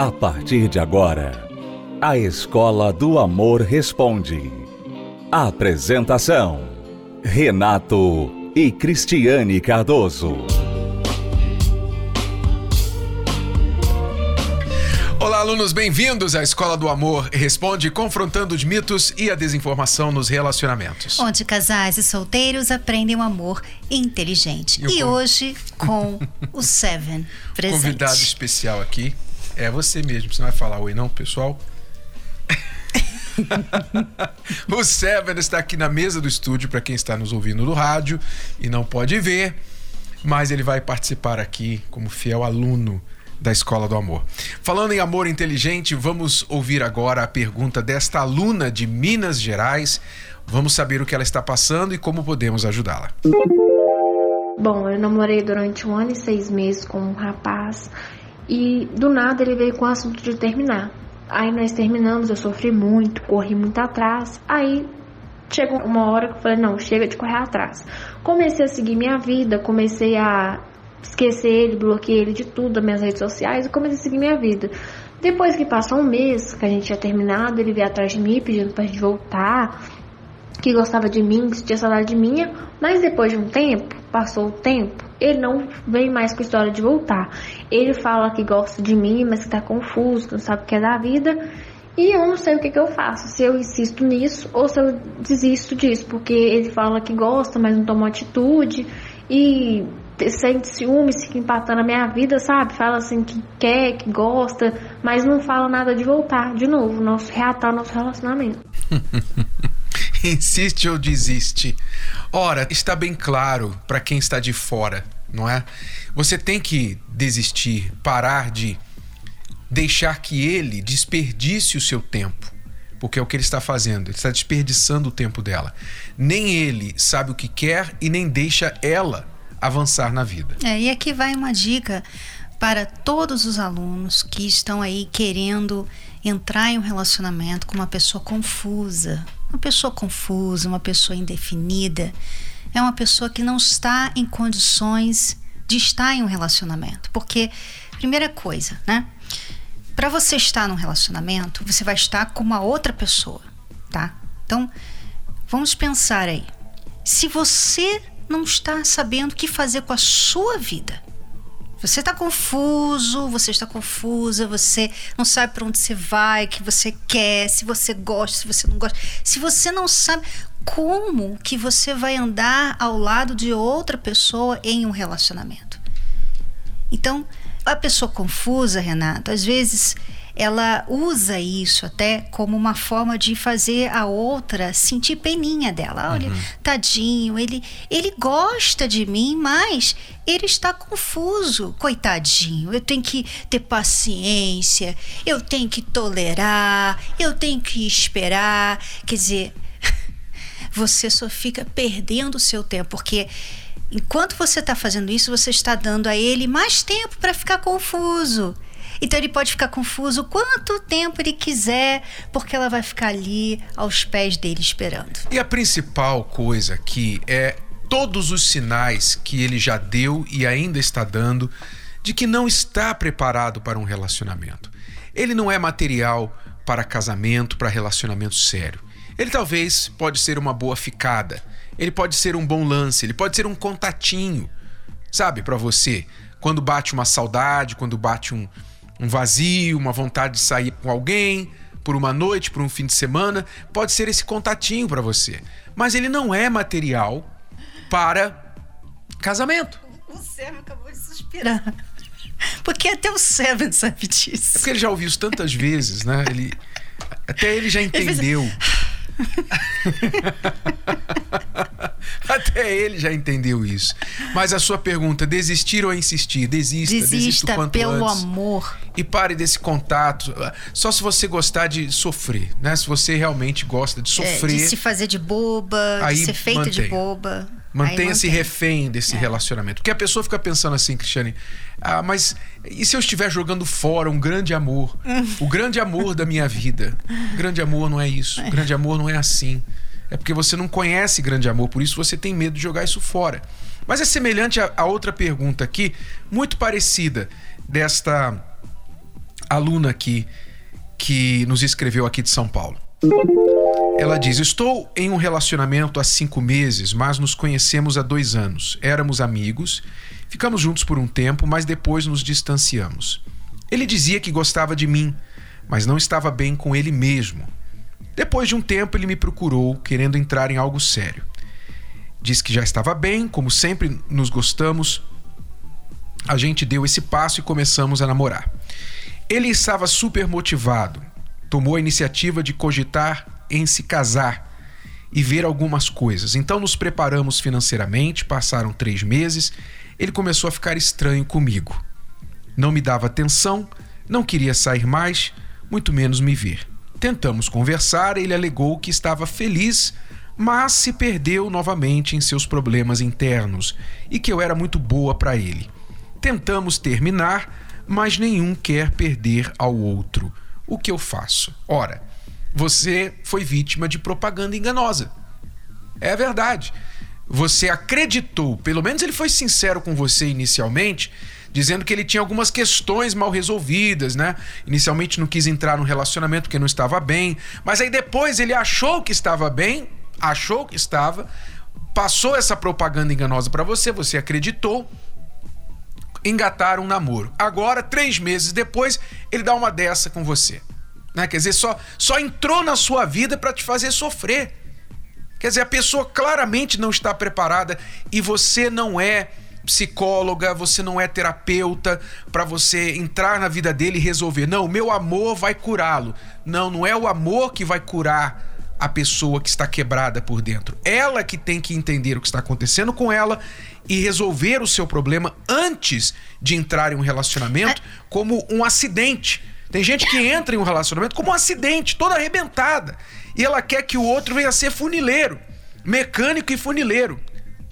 A partir de agora, a Escola do Amor Responde. Apresentação: Renato e Cristiane Cardoso. Olá, alunos, bem-vindos à Escola do Amor Responde, confrontando os mitos e a desinformação nos relacionamentos. Onde casais e solteiros aprendem um amor inteligente. E E, o con- hoje com o Seven presente. Convidado especial aqui é você mesmo. Você não vai falar oi, não, pessoal? o Seven está aqui na mesa do estúdio para quem está nos ouvindo no rádio e não pode ver, mas ele vai participar aqui como fiel aluno da Escola do Amor. Falando em amor inteligente, vamos ouvir agora a pergunta desta aluna de Minas Gerais. Vamos saber o que ela está passando e como podemos ajudá-la. Bom, eu namorei durante um ano e seis meses com um rapaz e do nada ele veio com o assunto de terminar. Aí nós terminamos, eu sofri muito, corri muito atrás. Aí chegou uma hora que eu falei: não, chega de correr atrás. Comecei a seguir minha vida, comecei a esquecer ele, bloqueei ele de tudo, minhas redes sociais e comecei a seguir minha vida. Depois que passou um mês que a gente tinha terminado, ele veio atrás de mim pedindo pra gente voltar que gostava de mim, que tinha saudade de mim, mas depois de um tempo, passou o tempo, ele não vem mais com a história de voltar. Ele fala que gosta de mim, mas que tá confuso, que não sabe o que é da vida. E eu não sei o que, que eu faço, se eu insisto nisso ou se eu desisto disso, porque ele fala que gosta, mas não toma atitude e sente ciúme, fica empatando a minha vida, sabe? Fala assim que quer, que gosta, mas não fala nada de voltar de novo, nosso reatar nosso relacionamento. Insiste ou desiste? Ora, está bem claro para quem está de fora, não é? Você tem que desistir, parar de deixar que ele desperdice o seu tempo. Porque é o que ele está fazendo, ele está desperdiçando o tempo dela. Nem ele sabe o que quer e nem deixa ela avançar na vida. É, e aqui vai uma dica para todos os alunos que estão aí querendo entrar em um relacionamento com uma pessoa confusa. Uma pessoa confusa, uma pessoa indefinida, é uma pessoa que não está em condições de estar em um relacionamento. Porque, primeira coisa, né? Para você estar num relacionamento, você vai estar com uma outra pessoa, tá? Então, vamos pensar aí. Se você não está sabendo o que fazer com a sua vida, você está confuso, você está confusa, você não sabe para onde você vai, o que você quer, se você gosta, se você não gosta. Se você não sabe como que você vai andar ao lado de outra pessoa em um relacionamento. Então, a pessoa confusa, Renato, às vezes ela usa isso até como uma forma de fazer a outra sentir peninha dela. Olha, tadinho, ele, ele gosta de mim, mas ele está confuso. Coitadinho, eu tenho que ter paciência, eu tenho que tolerar, eu tenho que esperar. Quer dizer, você só fica perdendo o seu tempo, porque enquanto você está fazendo isso, você está dando a ele mais tempo para ficar confuso. Então ele pode ficar confuso quanto tempo ele quiser, porque ela vai ficar ali aos pés dele esperando. E a principal coisa aqui é todos os sinais que ele já deu e ainda está dando de que não está preparado para um relacionamento. Ele não é material para casamento, para relacionamento sério. Ele talvez pode ser uma boa ficada, ele pode ser um bom lance, ele pode ser um contatinho, sabe, para você. Quando bate uma saudade, quando bate um, um vazio, uma vontade de sair com alguém por uma noite, por um fim de semana, pode ser esse contatinho para você. Mas ele não é material para casamento. O Seven acabou de suspirar. Porque até o Seven sabe É disso. porque ele já ouviu isso tantas vezes, né? Ele até ele já entendeu. Até ele já entendeu isso. Mas a sua pergunta, desistir ou insistir? Desista, desista, o Desista pelo antes. amor. E pare desse contato. Só se você gostar de sofrer, né? Se você realmente gosta de É, sofrer, de se fazer de boba, Aí de ser feita de mantém. boba. mantenha-se. É. refém desse relacionamento. Porque a pessoa fica pensando assim, Cristiane, ah, mas e se eu estiver jogando fora um grande amor? o grande amor da minha vida. O grande amor não é isso. O grande amor não é assim. É porque você não conhece grande amor, por isso você tem medo de jogar isso fora. Mas é semelhante a, a outra pergunta aqui, muito parecida, desta aluna aqui que nos escreveu aqui de São Paulo. Ela diz: Estou em um relacionamento há cinco meses, mas nos conhecemos há dois anos. Éramos amigos, ficamos juntos por um tempo, mas depois nos distanciamos. Ele dizia que gostava de mim, mas não estava bem com ele mesmo. Depois de um tempo, ele me procurou, querendo entrar em algo sério. Disse que já estava bem, como sempre nos gostamos. A gente deu esse passo e começamos a namorar. Ele estava super motivado, tomou a iniciativa de cogitar em se casar e ver algumas coisas. Então nos preparamos financeiramente, passaram três meses, ele começou a ficar estranho comigo. Não me dava atenção, não queria sair mais, muito menos me ver. Tentamos conversar, ele alegou que estava feliz, mas se perdeu novamente em seus problemas internos e que eu era muito boa para ele. Tentamos terminar, mas nenhum quer perder ao outro. O que eu faço? Ora, você foi vítima de propaganda enganosa. É verdade. Você acreditou, pelo menos ele foi sincero com você inicialmente, dizendo que ele tinha algumas questões mal resolvidas, né? Inicialmente não quis entrar no relacionamento porque não estava bem, mas aí depois ele achou que estava bem, achou que estava, passou essa propaganda enganosa para você, você acreditou, engataram um namoro. Agora, três meses depois, ele dá uma dessa com você. Né? Quer dizer, só, só entrou na sua vida para te fazer sofrer. Quer dizer, a pessoa claramente não está preparada e você não é psicóloga, você não é terapeuta para você entrar na vida dele e resolver. Não, meu amor vai curá-lo. Não, não é o amor que vai curar a pessoa que está quebrada por dentro. Ela que tem que entender o que está acontecendo com ela e resolver o seu problema antes de entrar em um relacionamento como um acidente. Tem gente que entra em um relacionamento como um acidente, toda arrebentada. E ela quer que o outro venha ser funileiro, mecânico e funileiro.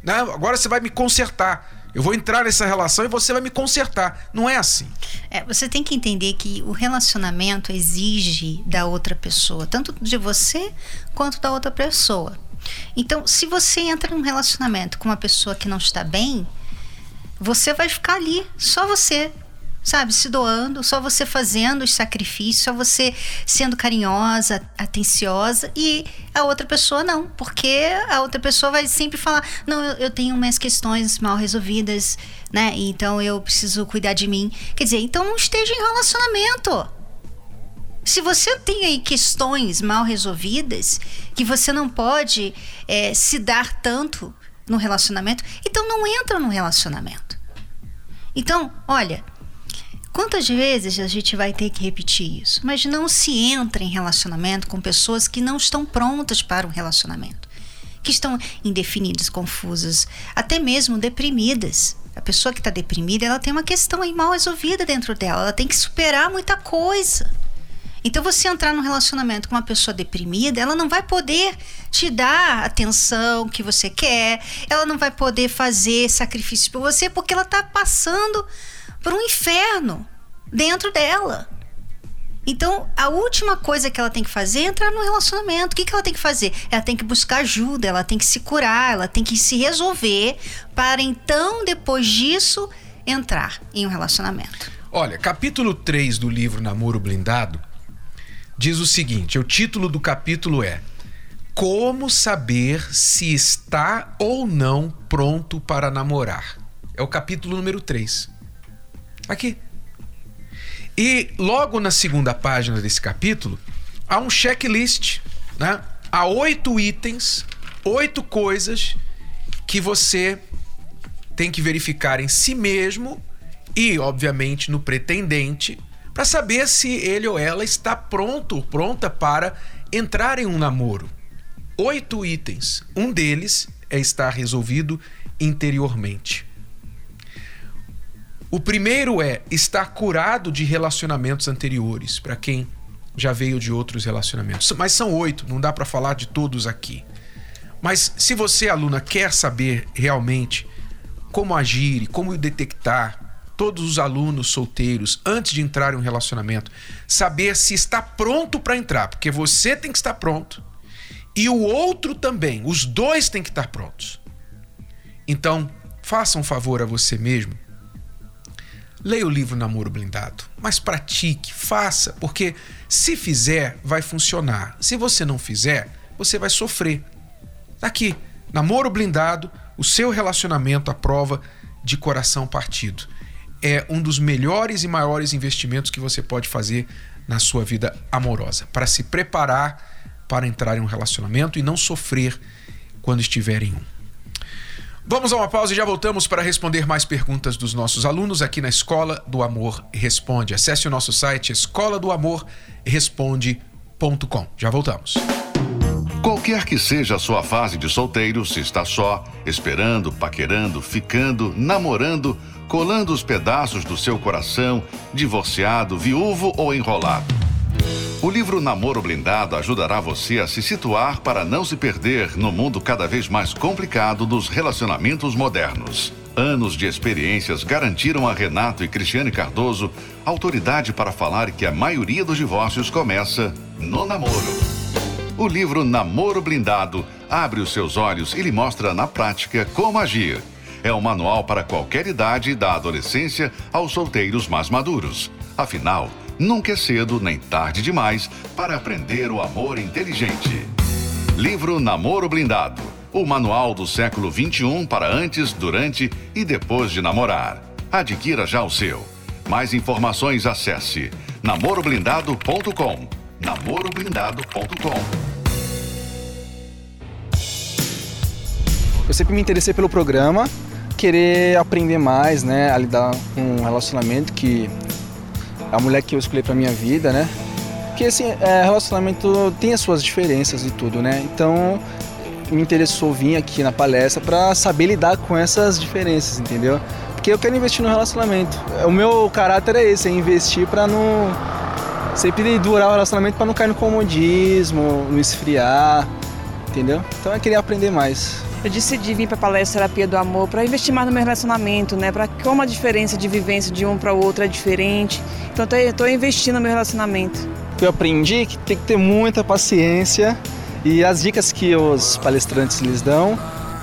Né? Agora você vai me consertar. Eu vou entrar nessa relação e você vai me consertar. Não é assim. É, você tem que entender que o relacionamento exige da outra pessoa, tanto de você quanto da outra pessoa. Então, se você entra num relacionamento com uma pessoa que não está bem, você vai ficar ali, só você, sabe, se doando, só você fazendo os sacrifícios, só você sendo carinhosa, atenciosa e a outra pessoa não, porque a outra pessoa vai sempre falar: "Não, eu, eu tenho minhas questões mal resolvidas, né? Então eu preciso cuidar de mim". Quer dizer, então não esteja em relacionamento. Se você tem aí questões mal resolvidas que você não pode é, se dar tanto no relacionamento, então não entra no relacionamento. Então, olha, Quantas vezes a gente vai ter que repetir isso? Mas não se entra em relacionamento com pessoas que não estão prontas para um relacionamento, que estão indefinidas, confusas, até mesmo deprimidas. A pessoa que está deprimida, ela tem uma questão aí mal resolvida dentro dela, ela tem que superar muita coisa. Então, você entrar num relacionamento com uma pessoa deprimida, ela não vai poder te dar a atenção que você quer, ela não vai poder fazer sacrifício por você, porque ela está passando por um inferno dentro dela. Então, a última coisa que ela tem que fazer é entrar no relacionamento. O que, que ela tem que fazer? Ela tem que buscar ajuda, ela tem que se curar, ela tem que se resolver para então, depois disso, entrar em um relacionamento. Olha, capítulo 3 do livro Namoro Blindado diz o seguinte: o título do capítulo é Como saber se está ou não pronto para namorar. É o capítulo número 3. Aqui. E logo na segunda página desse capítulo, há um checklist, né? Há oito itens, oito coisas que você tem que verificar em si mesmo e, obviamente, no pretendente, para saber se ele ou ela está pronto, pronta para entrar em um namoro. Oito itens. Um deles é estar resolvido interiormente. O primeiro é estar curado de relacionamentos anteriores, para quem já veio de outros relacionamentos. Mas são oito, não dá para falar de todos aqui. Mas se você, aluna, quer saber realmente como agir e como detectar todos os alunos solteiros antes de entrar em um relacionamento, saber se está pronto para entrar, porque você tem que estar pronto e o outro também, os dois têm que estar prontos. Então, faça um favor a você mesmo Leia o livro Namoro Blindado. mas pratique, faça, porque se fizer, vai funcionar. Se você não fizer, você vai sofrer. Tá aqui, namoro blindado, o seu relacionamento à prova de coração partido. É um dos melhores e maiores investimentos que você pode fazer na sua vida amorosa, para se preparar para entrar em um relacionamento e não sofrer quando estiver em um. Vamos a uma pausa e já voltamos para responder mais perguntas dos nossos alunos aqui na Escola do Amor Responde. Acesse o nosso site escola do amor responde.com. Já voltamos. Qualquer que seja a sua fase de solteiro, se está só, esperando, paquerando, ficando, namorando, colando os pedaços do seu coração, divorciado, viúvo ou enrolado. O livro Namoro Blindado ajudará você a se situar para não se perder no mundo cada vez mais complicado dos relacionamentos modernos. Anos de experiências garantiram a Renato e Cristiane Cardoso autoridade para falar que a maioria dos divórcios começa no namoro. O livro Namoro Blindado abre os seus olhos e lhe mostra na prática como agir. É um manual para qualquer idade, da adolescência aos solteiros mais maduros. Afinal, Nunca é cedo nem tarde demais para aprender o amor inteligente. Livro Namoro Blindado. O manual do século 21 para antes, durante e depois de namorar. Adquira já o seu. Mais informações acesse namoroblindado.com. namoroblindado.com. Eu sempre me interessei pelo programa, querer aprender mais, né, a lidar com um relacionamento que a mulher que eu escolhi para minha vida, né? Porque assim, é, relacionamento tem as suas diferenças e tudo, né? Então me interessou vir aqui na palestra para saber lidar com essas diferenças, entendeu? Porque eu quero investir no relacionamento. O meu caráter é esse, é investir para não sempre durar o relacionamento para não cair no comodismo, no esfriar, entendeu? Então eu queria aprender mais. Eu decidi vir para a palestra Terapia do Amor para investir mais no meu relacionamento, né? Para como a diferença de vivência de um para o outro é diferente. Então estou investindo no meu relacionamento. Eu aprendi que tem que ter muita paciência e as dicas que os palestrantes lhes dão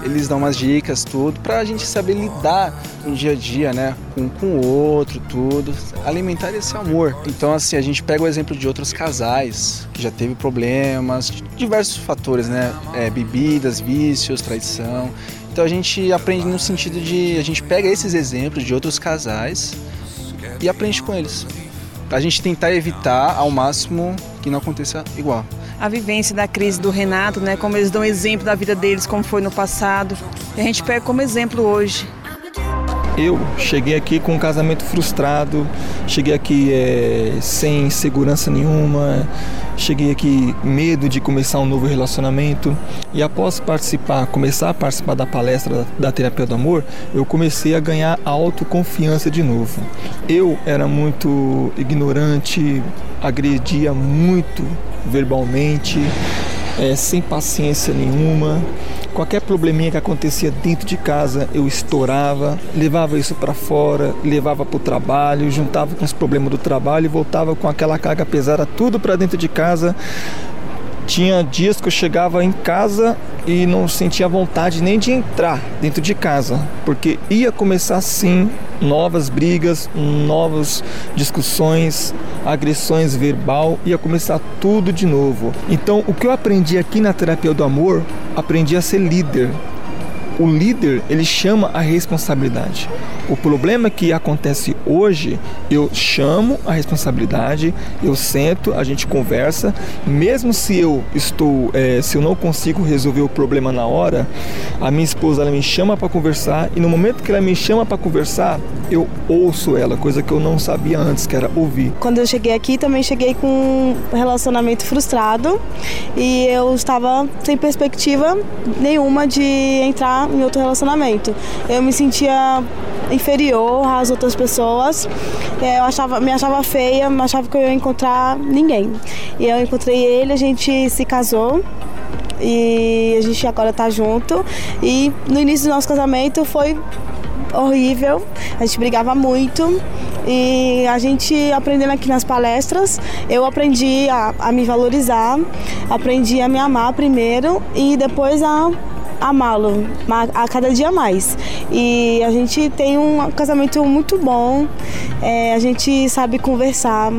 eles dão umas dicas, tudo, para a gente saber lidar no dia a dia, né? Com, com o outro, tudo. Alimentar esse amor. Então, assim, a gente pega o exemplo de outros casais que já teve problemas, diversos fatores, né? É, bebidas, vícios, traição. Então a gente aprende no sentido de a gente pega esses exemplos de outros casais e aprende com eles. A gente tentar evitar ao máximo que não aconteça igual a vivência da crise do Renato, né? Como eles dão exemplo da vida deles, como foi no passado. E a gente pega como exemplo hoje. Eu cheguei aqui com um casamento frustrado, cheguei aqui é, sem segurança nenhuma, cheguei aqui medo de começar um novo relacionamento e após participar, começar a participar da palestra da, da terapia do amor, eu comecei a ganhar autoconfiança de novo. Eu era muito ignorante, agredia muito verbalmente, é, sem paciência nenhuma. Qualquer probleminha que acontecia dentro de casa, eu estourava, levava isso para fora, levava para o trabalho, juntava com os problemas do trabalho e voltava com aquela carga pesada tudo para dentro de casa. Tinha dias que eu chegava em casa e não sentia vontade nem de entrar dentro de casa, porque ia começar sim novas brigas, novas discussões, agressões verbal, ia começar tudo de novo. Então, o que eu aprendi aqui na terapia do amor, aprendi a ser líder. O líder, ele chama a responsabilidade. O problema que acontece hoje, eu chamo a responsabilidade, eu sento, a gente conversa, mesmo se eu estou, é, se eu não consigo resolver o problema na hora, a minha esposa ela me chama para conversar e no momento que ela me chama para conversar, eu ouço ela, coisa que eu não sabia antes, que era ouvir. Quando eu cheguei aqui, também cheguei com um relacionamento frustrado e eu estava sem perspectiva nenhuma de entrar em outro relacionamento. Eu me sentia inferior às outras pessoas. É, eu achava, me achava feia, me achava que eu ia encontrar ninguém. E eu encontrei ele, a gente se casou e a gente agora tá junto. E no início do nosso casamento foi horrível, a gente brigava muito e a gente aprendendo aqui nas palestras, eu aprendi a, a me valorizar, aprendi a me amar primeiro e depois a amá-lo a cada dia mais. E a gente tem um casamento muito bom, é, a gente sabe conversar,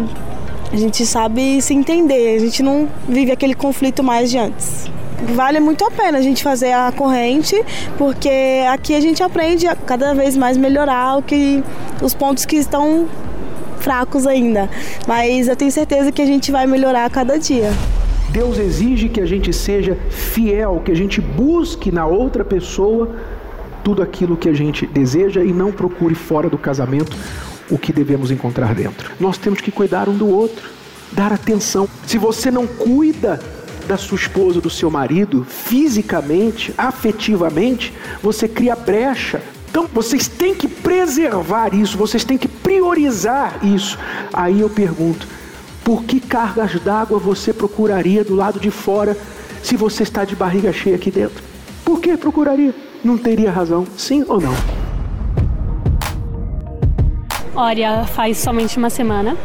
a gente sabe se entender, a gente não vive aquele conflito mais de antes. Vale muito a pena a gente fazer a corrente, porque aqui a gente aprende a cada vez mais melhorar o que, os pontos que estão fracos ainda. Mas eu tenho certeza que a gente vai melhorar a cada dia. Deus exige que a gente seja fiel, que a gente busque na outra pessoa tudo aquilo que a gente deseja e não procure fora do casamento o que devemos encontrar dentro. Nós temos que cuidar um do outro, dar atenção. Se você não cuida da sua esposa, do seu marido, fisicamente, afetivamente, você cria brecha. Então vocês têm que preservar isso, vocês têm que priorizar isso. Aí eu pergunto: por que cargas d'água você procuraria do lado de fora se você está de barriga cheia aqui dentro? Por que procuraria? Não teria razão, sim ou não? Olha, faz somente uma semana.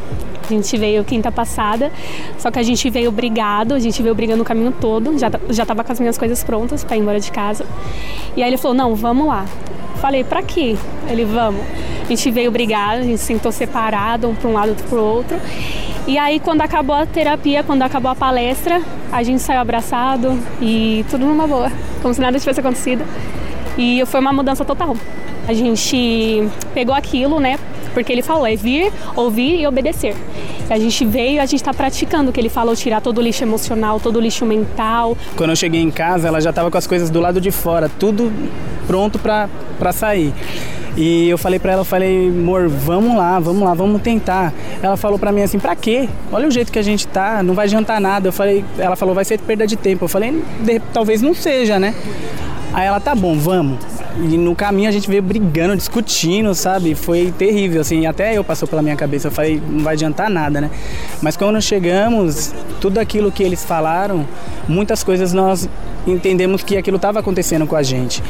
A gente veio quinta passada, só que a gente veio brigado, a gente veio brigando o caminho todo, já, já tava com as minhas coisas prontas para ir embora de casa. E aí ele falou: Não, vamos lá. Falei: Pra quê? Ele: Vamos. A gente veio brigado, a gente sentou separado, um para um lado, outro para o outro. E aí, quando acabou a terapia, quando acabou a palestra, a gente saiu abraçado e tudo numa boa, como se nada tivesse acontecido. E foi uma mudança total. A gente pegou aquilo, né? Porque ele falou, é vir, ouvir e obedecer. A gente veio, a gente está praticando o que ele falou, tirar todo o lixo emocional, todo o lixo mental. Quando eu cheguei em casa, ela já estava com as coisas do lado de fora, tudo pronto para sair. E eu falei para ela, falei, amor, vamos lá, vamos lá, vamos tentar. Ela falou para mim assim, para quê? Olha o jeito que a gente tá, não vai adiantar nada. Eu falei, ela falou, vai ser perda de tempo. Eu falei, talvez não seja, né? Aí ela, tá bom, vamos. E no caminho a gente veio brigando, discutindo, sabe? Foi terrível, assim, até eu passou pela minha cabeça. Eu falei, não vai adiantar nada, né? Mas quando chegamos, tudo aquilo que eles falaram, muitas coisas nós entendemos que aquilo estava acontecendo com a gente.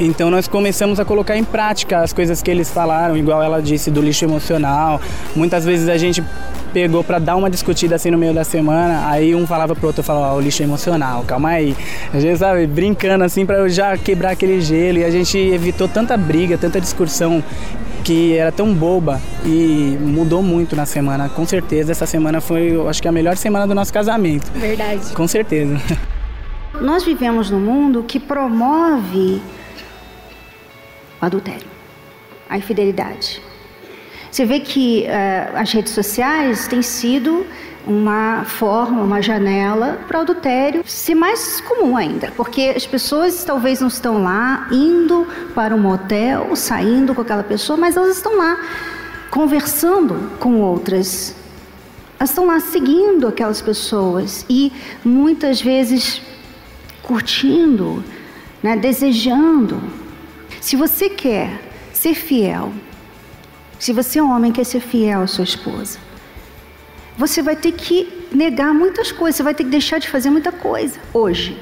Então nós começamos a colocar em prática as coisas que eles falaram, igual ela disse do lixo emocional. Muitas vezes a gente pegou para dar uma discutida assim no meio da semana, aí um falava pro outro, falava, ó, o lixo emocional, calma aí. A gente, sabe, brincando assim para eu já quebrar aquele gelo e a gente evitou tanta briga, tanta discussão que era tão boba e mudou muito na semana. Com certeza essa semana foi, eu acho que a melhor semana do nosso casamento. Verdade. Com certeza. Nós vivemos num mundo que promove o adultério, a infidelidade. Você vê que uh, as redes sociais têm sido uma forma, uma janela para o adultério ser mais comum ainda, porque as pessoas talvez não estão lá indo para um motel, saindo com aquela pessoa, mas elas estão lá conversando com outras. Elas estão lá seguindo aquelas pessoas e muitas vezes curtindo, né, desejando. Se você quer ser fiel, se você é um homem quer ser fiel à sua esposa, você vai ter que negar muitas coisas, você vai ter que deixar de fazer muita coisa hoje.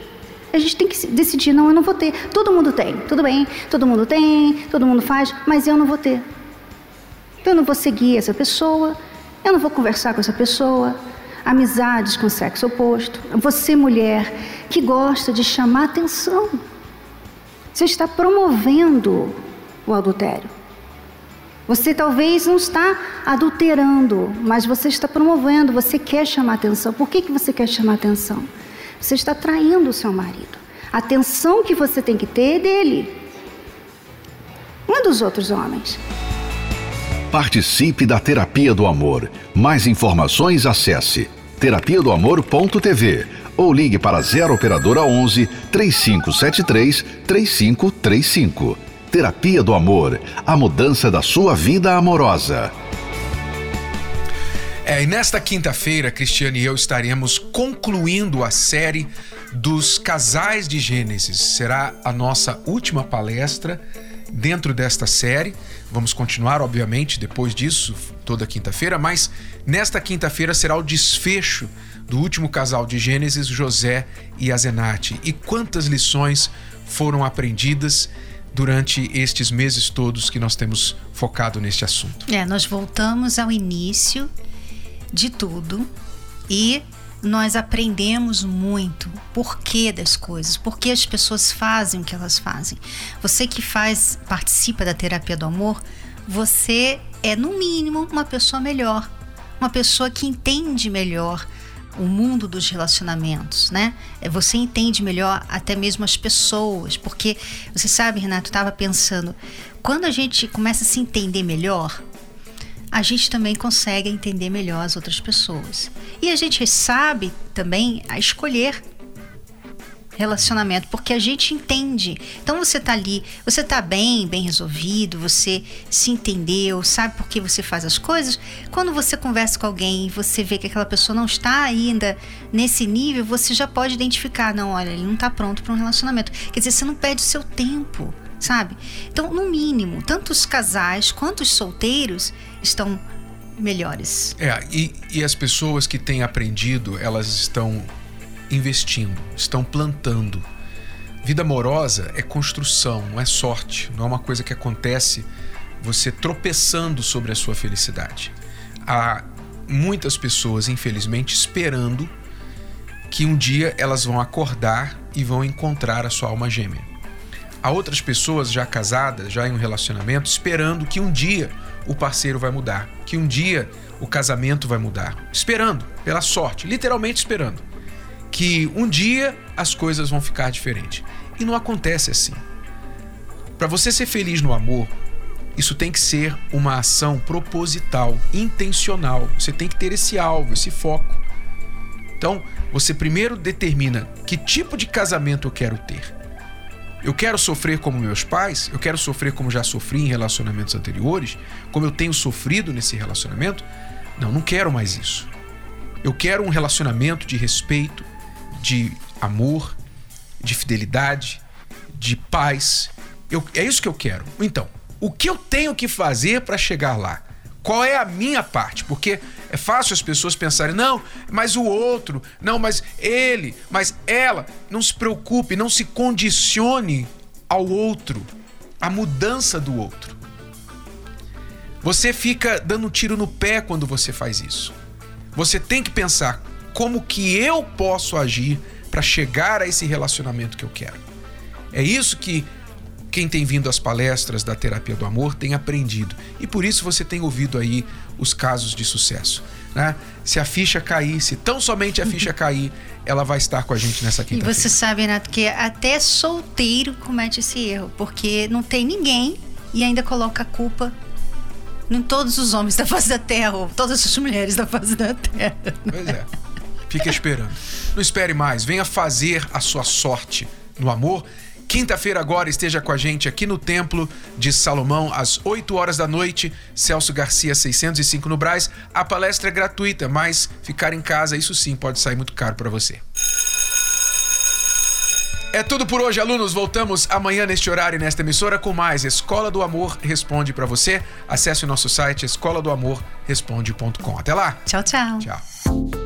A gente tem que decidir, não, eu não vou ter. Todo mundo tem, tudo bem, todo mundo tem, todo mundo faz, mas eu não vou ter. Eu não vou seguir essa pessoa, eu não vou conversar com essa pessoa, amizades com sexo oposto. Você, mulher, que gosta de chamar atenção. Você está promovendo o adultério. Você talvez não está adulterando, mas você está promovendo, você quer chamar atenção. Por que, que você quer chamar atenção? Você está traindo o seu marido. A atenção que você tem que ter é dele, não é dos outros homens. Participe da Terapia do Amor. Mais informações acesse terapia do amor.tv ou ligue para 0 operadora 11 3573 3535. Terapia do Amor, a mudança da sua vida amorosa. É, e nesta quinta-feira, Cristiane e eu estaremos concluindo a série dos casais de Gênesis. Será a nossa última palestra dentro desta série. Vamos continuar, obviamente, depois disso, toda quinta-feira, mas nesta quinta-feira será o desfecho do último casal de Gênesis, José e Azenate. E quantas lições foram aprendidas durante estes meses todos que nós temos focado neste assunto. É, nós voltamos ao início de tudo e nós aprendemos muito porquê das coisas, por que as pessoas fazem o que elas fazem. Você que faz, participa da terapia do amor, você é no mínimo uma pessoa melhor, uma pessoa que entende melhor o mundo dos relacionamentos, né? É, você entende melhor até mesmo as pessoas, porque você sabe, Renato, estava pensando, quando a gente começa a se entender melhor, a gente também consegue entender melhor as outras pessoas. E a gente sabe também a escolher relacionamento, porque a gente entende. Então você tá ali, você tá bem, bem resolvido, você se entendeu, sabe por que você faz as coisas. Quando você conversa com alguém e você vê que aquela pessoa não está ainda nesse nível, você já pode identificar, não, olha, ele não está pronto para um relacionamento. Quer dizer, você não perde o seu tempo, sabe? Então, no mínimo, tanto os casais quanto os solteiros estão melhores. É, e, e as pessoas que têm aprendido, elas estão investindo, estão plantando. Vida amorosa é construção, não é sorte, não é uma coisa que acontece você tropeçando sobre a sua felicidade. Há muitas pessoas, infelizmente, esperando que um dia elas vão acordar e vão encontrar a sua alma gêmea. Há outras pessoas já casadas, já em um relacionamento, esperando que um dia o parceiro vai mudar, que um dia o casamento vai mudar, esperando, pela sorte, literalmente esperando que um dia as coisas vão ficar diferentes. E não acontece assim. Para você ser feliz no amor, isso tem que ser uma ação proposital, intencional. Você tem que ter esse alvo, esse foco. Então, você primeiro determina que tipo de casamento eu quero ter. Eu quero sofrer como meus pais? Eu quero sofrer como já sofri em relacionamentos anteriores? Como eu tenho sofrido nesse relacionamento? Não, não quero mais isso. Eu quero um relacionamento de respeito, de amor, de fidelidade, de paz. Eu, é isso que eu quero. Então, o que eu tenho que fazer para chegar lá? Qual é a minha parte? Porque é fácil as pessoas pensarem, não, mas o outro, não, mas ele, mas ela. Não se preocupe, não se condicione ao outro, à mudança do outro. Você fica dando um tiro no pé quando você faz isso. Você tem que pensar como que eu posso agir para chegar a esse relacionamento que eu quero. É isso que quem tem vindo às palestras da terapia do amor tem aprendido. E por isso você tem ouvido aí os casos de sucesso. Né? Se a ficha cair, se tão somente a ficha cair, ela vai estar com a gente nessa quinta-feira. E você sabe, Renato, que até solteiro comete esse erro, porque não tem ninguém e ainda coloca a culpa em todos os homens da face da terra, ou todas as mulheres da face da terra. Pois é. Fica esperando. Não espere mais, venha fazer a sua sorte no amor. Quinta-feira agora esteja com a gente aqui no Templo de Salomão às 8 horas da noite, Celso Garcia 605 no Braz. A palestra é gratuita, mas ficar em casa, isso sim, pode sair muito caro para você. É tudo por hoje, alunos. Voltamos amanhã neste horário e nesta emissora com mais Escola do Amor Responde para você. Acesse o nosso site escola do amor responde.com. Até lá. Tchau, tchau. Tchau.